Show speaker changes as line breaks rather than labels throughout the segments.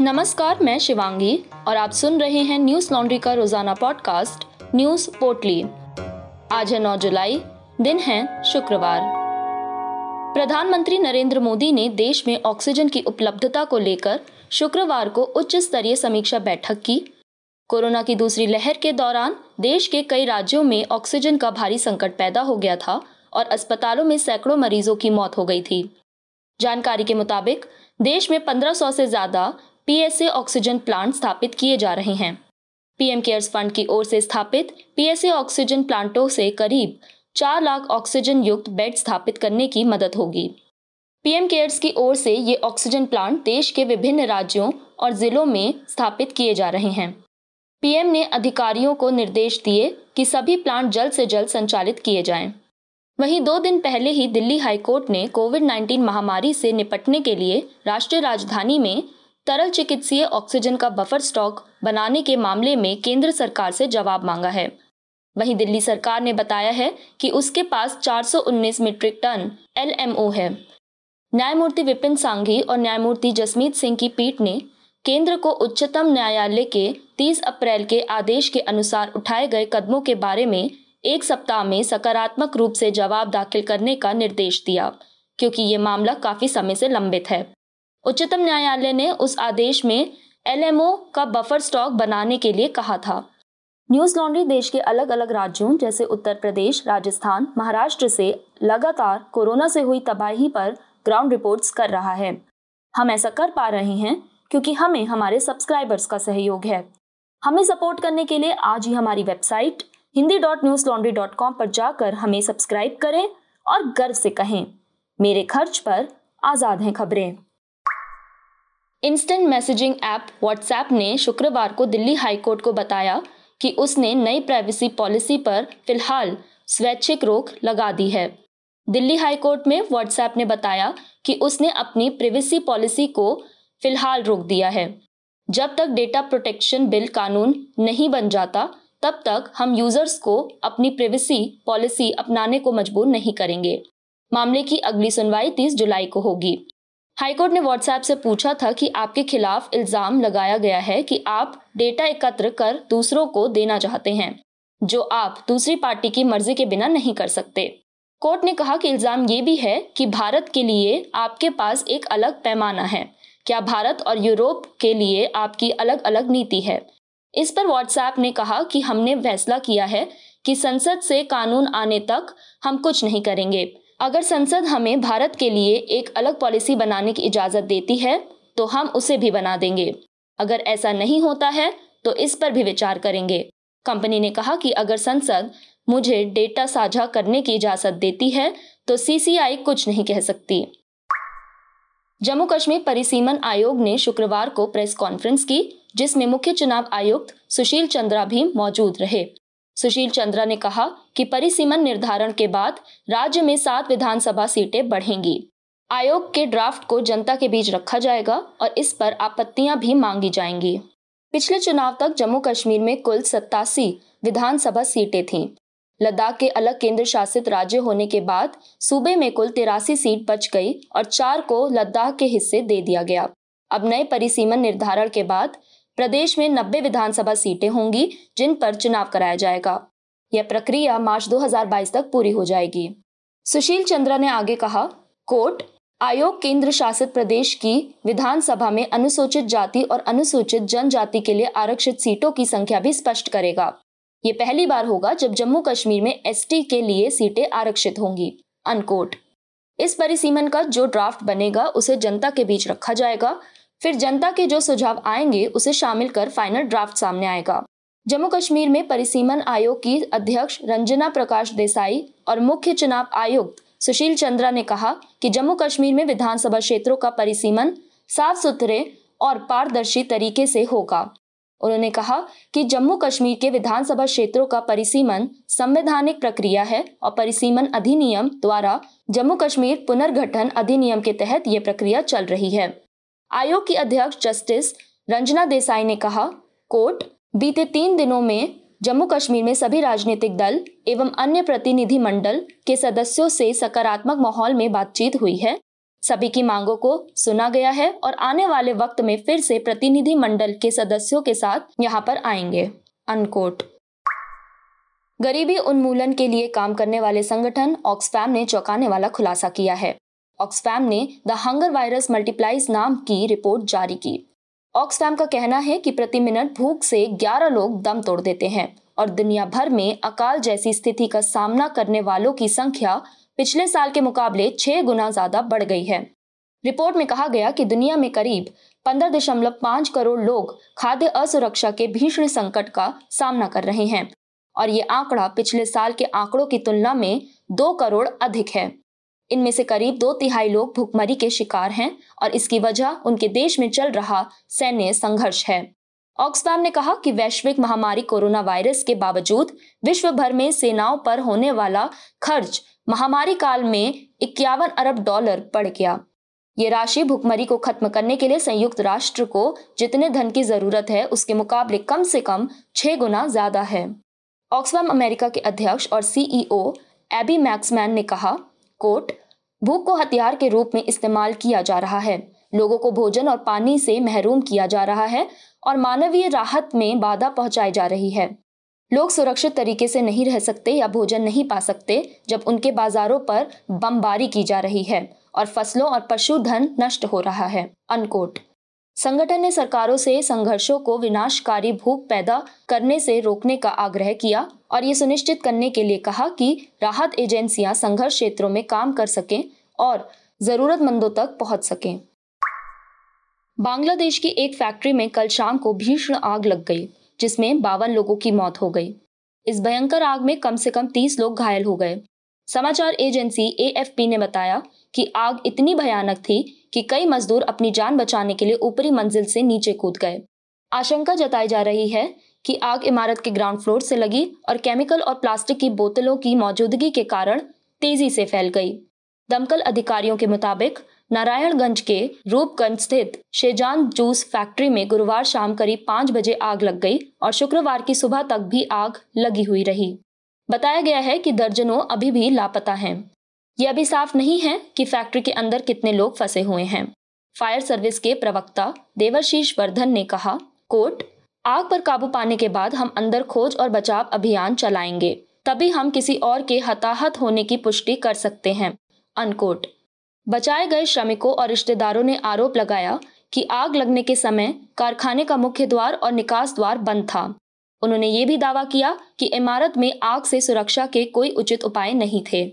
नमस्कार, मैं शिवांगी और आप सुन रहे हैं न्यूज़ लॉन्ड्री का रोज़ाना पॉडकास्ट, न्यूज़ पोर्टली। आज है 9 जुलाई, दिन है शुक्रवार। प्रधानमंत्री नरेंद्र मोदी ने देश में ऑक्सीजन की उपलब्धता को लेकर शुक्रवार को उच्च स्तरीय समीक्षा बैठक की। कोरोना की दूसरी लहर के दौरान देश के कई राज्यों में ऑक्सीजन का भारी संकट पैदा हो गया था और अस्पतालों में सैकड़ों मरीजों की मौत हो गई थी। जानकारी के मुताबिक, देश में 1500 से ज़्यादा पीएसए ऑक्सीजन प्लांट स्थापित किए जा रहे हैं। पीएम केयर्स फंड की ओर से स्थापित पीएसए ऑक्सीजन प्लांटों से करीब चार लाख ऑक्सीजन युक्त बेड स्थापित करने की मदद होगी। पीएम केयर्स की ओर से ये ऑक्सीजन प्लांट देश के विभिन्न राज्यों और जिलों में स्थापित किए जा रहे हैं। पीएम ने अधिकारियों को निर्देश दिए कि सभी प्लांट जल्द से जल्द संचालित किए जाएँ। वहीं दो दिन पहले ही दिल्ली हाईकोर्ट ने कोविड 19 महामारी से निपटने के लिए राष्ट्रीय राजधानी में तरल चिकित्सीय ऑक्सीजन का बफर स्टॉक बनाने के मामले में केंद्र सरकार से जवाब मांगा है। वहीं दिल्ली सरकार ने बताया है कि उसके पास 419 मीट्रिक टन एलएमओ है। न्यायमूर्ति विपिन सांघी और न्यायमूर्ति जसमीत सिंह की पीठ ने केंद्र को उच्चतम न्यायालय के 30 अप्रैल के आदेश के अनुसार उठाए गए कदमों के बारे में एक सप्ताह में सकारात्मक रूप से जवाब दाखिल करने का निर्देश दिया, क्योंकि ये मामला काफ़ी समय से लंबित है। उच्चतम न्यायालय ने उस आदेश में एलएमओ का बफर स्टॉक बनाने के लिए कहा था। न्यूज़ लॉन्ड्री देश के अलग अलग राज्यों, जैसे उत्तर प्रदेश, राजस्थान, महाराष्ट्र से लगातार कोरोना से हुई तबाही पर ग्राउंड रिपोर्ट्स कर रहा है। हम ऐसा कर पा रहे हैं क्योंकि हमें हमारे सब्सक्राइबर्स का सहयोग है। हमें सपोर्ट करने के लिए आज ही हमारी website Hindi dot news laundry dot com पर जाकर हमें सब्सक्राइब करें और गर्व से कहें, मेरे खर्च पर आज़ाद हैं खबरें। इंस्टेंट मैसेजिंग ऐप व्हाट्सएप ने शुक्रवार को दिल्ली हाईकोर्ट को बताया कि उसने नई प्राइवेसी पॉलिसी पर फ़िलहाल स्वैच्छिक रोक लगा दी है। दिल्ली हाईकोर्ट में व्हाट्सएप ने बताया कि उसने अपनी प्रिवेसी पॉलिसी को फ़िलहाल रोक दिया है। जब तक डेटा प्रोटेक्शन बिल कानून नहीं बन जाता, तब तक हम यूज़र्स को अपनी प्रिवेसी पॉलिसी अपनाने को मजबूर नहीं करेंगे। मामले की अगली सुनवाई 30 जुलाई को होगी। हाईकोर्ट ने व्हाट्सएप से पूछा था कि आपके खिलाफ इल्ज़ाम लगाया गया है कि आप डेटा एकत्र कर दूसरों को देना चाहते हैं, जो आप दूसरी पार्टी की मर्ज़ी के बिना नहीं कर सकते। कोर्ट ने कहा कि इल्ज़ाम ये भी है कि भारत के लिए आपके पास एक अलग पैमाना है। क्या भारत और यूरोप के लिए आपकी अलग अलग नीति है? इस पर व्हाट्सएप ने कहा कि हमने फैसला किया है कि संसद से कानून आने तक हम कुछ नहीं करेंगे। अगर संसद हमें भारत के लिए एक अलग पॉलिसी बनाने की इजाज़त देती है तो हम उसे भी बना देंगे। अगर ऐसा नहीं होता है तो इस पर भी विचार करेंगे। कंपनी ने कहा कि अगर संसद मुझे डेटा साझा करने की इजाज़त देती है तो सीसीआई कुछ नहीं कह सकती। जम्मू कश्मीर परिसीमन आयोग ने शुक्रवार को प्रेस कॉन्फ्रेंस की, जिसमें मुख्य चुनाव आयुक्त सुशील चंद्रा भी मौजूद रहे। सुशील चंद्रा ने कहा कि परिसीमन निर्धारण के बाद राज्य में सात विधानसभा सीटें बढ़ेंगी। आयोग के ड्राफ्ट को जनता के बीच रखा जाएगा और इस पर आपत्तियाँ भी मांगी जाएँगी। पिछले चुनाव तक जम्मू कश्मीर में कुल सत्तासी विधानसभा सीटें थीं। लद्दाख के अलग केंद्र शासित राज्य होने के बाद सूबे में कुल तिरासी सीट बच गई और चार को लद्दाख के हिस्से दे दिया गया। अब नए परिसीमन निर्धारण के बाद प्रदेश में 90 विधानसभा सीटें होंगी, जिन पर चुनाव कराया जाएगा। यह प्रक्रिया मार्च 2022 तक पूरी हो जाएगी। सुशील चंद्रा ने आगे कहा, कोर्ट, आयोग केंद्र शासित प्रदेश की विधानसभा में अनुसूचित जाति और अनुसूचित जनजाति के लिए आरक्षित सीटों की संख्या भी स्पष्ट करेगा। ये पहली बार होगा जब जम्मू कश्मीर में एसटी के लिए सीटें आरक्षित होंगी। अनकोट। इस परिसीमन का जो ड्राफ्ट बनेगा, उसे जनता के बीच रखा जाएगा। फिर जनता के जो सुझाव आएँगे, उसे शामिल कर फाइनल ड्राफ्ट सामने आएगा। जम्मू कश्मीर में परिसीमन आयोग की अध्यक्ष रंजना प्रकाश देसाई और मुख्य चुनाव आयुक्त सुशील चंद्रा ने कहा कि जम्मू कश्मीर में विधानसभा क्षेत्रों का परिसीमन साफ़ सुथरे और पारदर्शी तरीके से होगा। उन्होंने कहा कि जम्मू कश्मीर के विधानसभा क्षेत्रों का परिसीमन संवैधानिक प्रक्रिया है और परिसीमन अधिनियम द्वारा जम्मू कश्मीर पुनर्गठन अधिनियम के तहत ये प्रक्रिया चल रही है। आयोग की अध्यक्ष जस्टिस रंजना देसाई ने कहा, कोर्ट, बीते तीन दिनों में जम्मू कश्मीर में सभी राजनीतिक दल एवं अन्य प्रतिनिधि मंडल के सदस्यों से सकारात्मक माहौल में बातचीत हुई है। सभी की मांगों को सुना गया है और आने वाले वक्त में फिर से प्रतिनिधि मंडल के सदस्यों के साथ यहाँ पर आएँगे। अनकोट। गरीबी उन्मूलन के लिए काम करने वाले संगठन ऑक्सफैम ने चौंकाने वाला खुलासा किया है। ऑक्सफैम ने द हंगर वायरस मल्टीप्लाइज नाम की रिपोर्ट जारी की। ऑक्सफैम का कहना है कि प्रति मिनट भूख से 11 लोग दम तोड़ देते हैं और दुनिया भर में अकाल जैसी स्थिति का सामना करने वालों की संख्या पिछले साल के मुकाबले छह गुना ज़्यादा बढ़ गई है। रिपोर्ट में कहा गया कि दुनिया में करीब पंद्रह दशमलव पाँच करोड़ लोग खाद्य असुरक्षा के भीषण संकट का सामना कर रहे हैं और ये आंकड़ा पिछले साल के आंकड़ों की तुलना में दो करोड़ अधिक है। इनमें से करीब दो तिहाई लोग भुखमरी के शिकार हैं और इसकी वजह उनके देश में चल रहा सैन्य संघर्ष है। ऑक्सफैम ने कहा कि वैश्विक महामारी कोरोना वायरस के बावजूद विश्व भर में सेनाओं पर होने वाला खर्च महामारी काल में इक्यावन अरब डॉलर बढ़ गया। ये राशि भुखमरी को खत्म करने के लिए संयुक्त राष्ट्र को जितने धन की ज़रूरत है, उसके मुकाबले कम से कम छह गुना ज़्यादा है। ऑक्सफैम अमेरिका के अध्यक्ष और सीईओ एबी मैक्समैन ने कहा कोट भूख को हथियार के रूप में इस्तेमाल किया जा रहा है। लोगों को भोजन और पानी से महरूम किया जा रहा है और मानवीय राहत में बाधा पहुंचाई जा रही है। लोग सुरक्षित तरीके से नहीं रह सकते या भोजन नहीं पा सकते जब उनके बाजारों पर बमबारी की जा रही है और फ़सलों और पशुधन नष्ट हो रहा है। अनकोट संगठन ने सरकारों से संघर्षों को विनाशकारी भूख पैदा करने से रोकने का आग्रह किया और ये सुनिश्चित करने के लिए कहा कि राहत एजेंसियाँ संघर्ष क्षेत्रों में काम कर सकें और जरूरतमंदों तक पहुँच सकें। बांग्लादेश की एक फैक्ट्री में कल शाम को भीषण आग लग गई, जिसमें बावन लोगों की मौत हो गई। इस भयंकर आग में कम से कम तीस लोग घायल हो गए। समाचार एजेंसी एएफपी ने बताया कि आग इतनी भयानक थी कि कई मजदूर अपनी जान बचाने के लिए ऊपरी मंजिल से नीचे कूद गए। आशंका जताई जा रही है कि आग इमारत के ग्राउंड फ्लोर से लगी और केमिकल और प्लास्टिक की बोतलों की मौजूदगी के कारण तेज़ी से फैल गई। दमकल अधिकारियों के मुताबिक नारायणगंज के रूपगंज स्थित शेजान जूस फैक्ट्री में गुरुवार शाम करीब पाँच बजे आग लग गई और शुक्रवार की सुबह तक भी आग लगी हुई रही। बताया गया है कि दर्जनों अभी भी लापता हैं। यह अभी साफ़ नहीं है कि फैक्ट्री के अंदर कितने लोग फंसे हुए हैं। फायर सर्विस के प्रवक्ता देवर्शीष वर्धन ने कहा, कोर्ट, आग पर काबू पाने के बाद हम अंदर खोज और बचाव अभियान चलाएँगे। तभी हम किसी और के हताहत होने की पुष्टि कर सकते हैं। अनकोट। बचाए गए श्रमिकों और रिश्तेदारों ने आरोप लगाया कि आग लगने के समय कारखाने का मुख्य द्वार और निकास द्वार बंद था। उन्होंने ये भी दावा किया कि इमारत में आग से सुरक्षा के कोई उचित उपाय नहीं थे।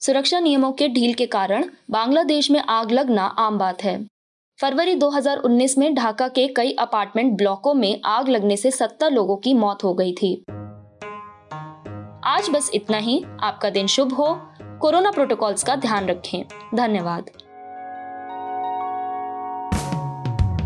सुरक्षा नियमों के ढील के कारण बांग्लादेश में आग लगना आम बात है। फरवरी 2019 में ढाका के कई अपार्टमेंट ब्लॉकों में आग लगने से 70 लोगों की मौत हो गई थी। आज बस इतना ही। आपका दिन शुभ हो। कोरोना प्रोटोकॉल्स का ध्यान रखें। धन्यवाद।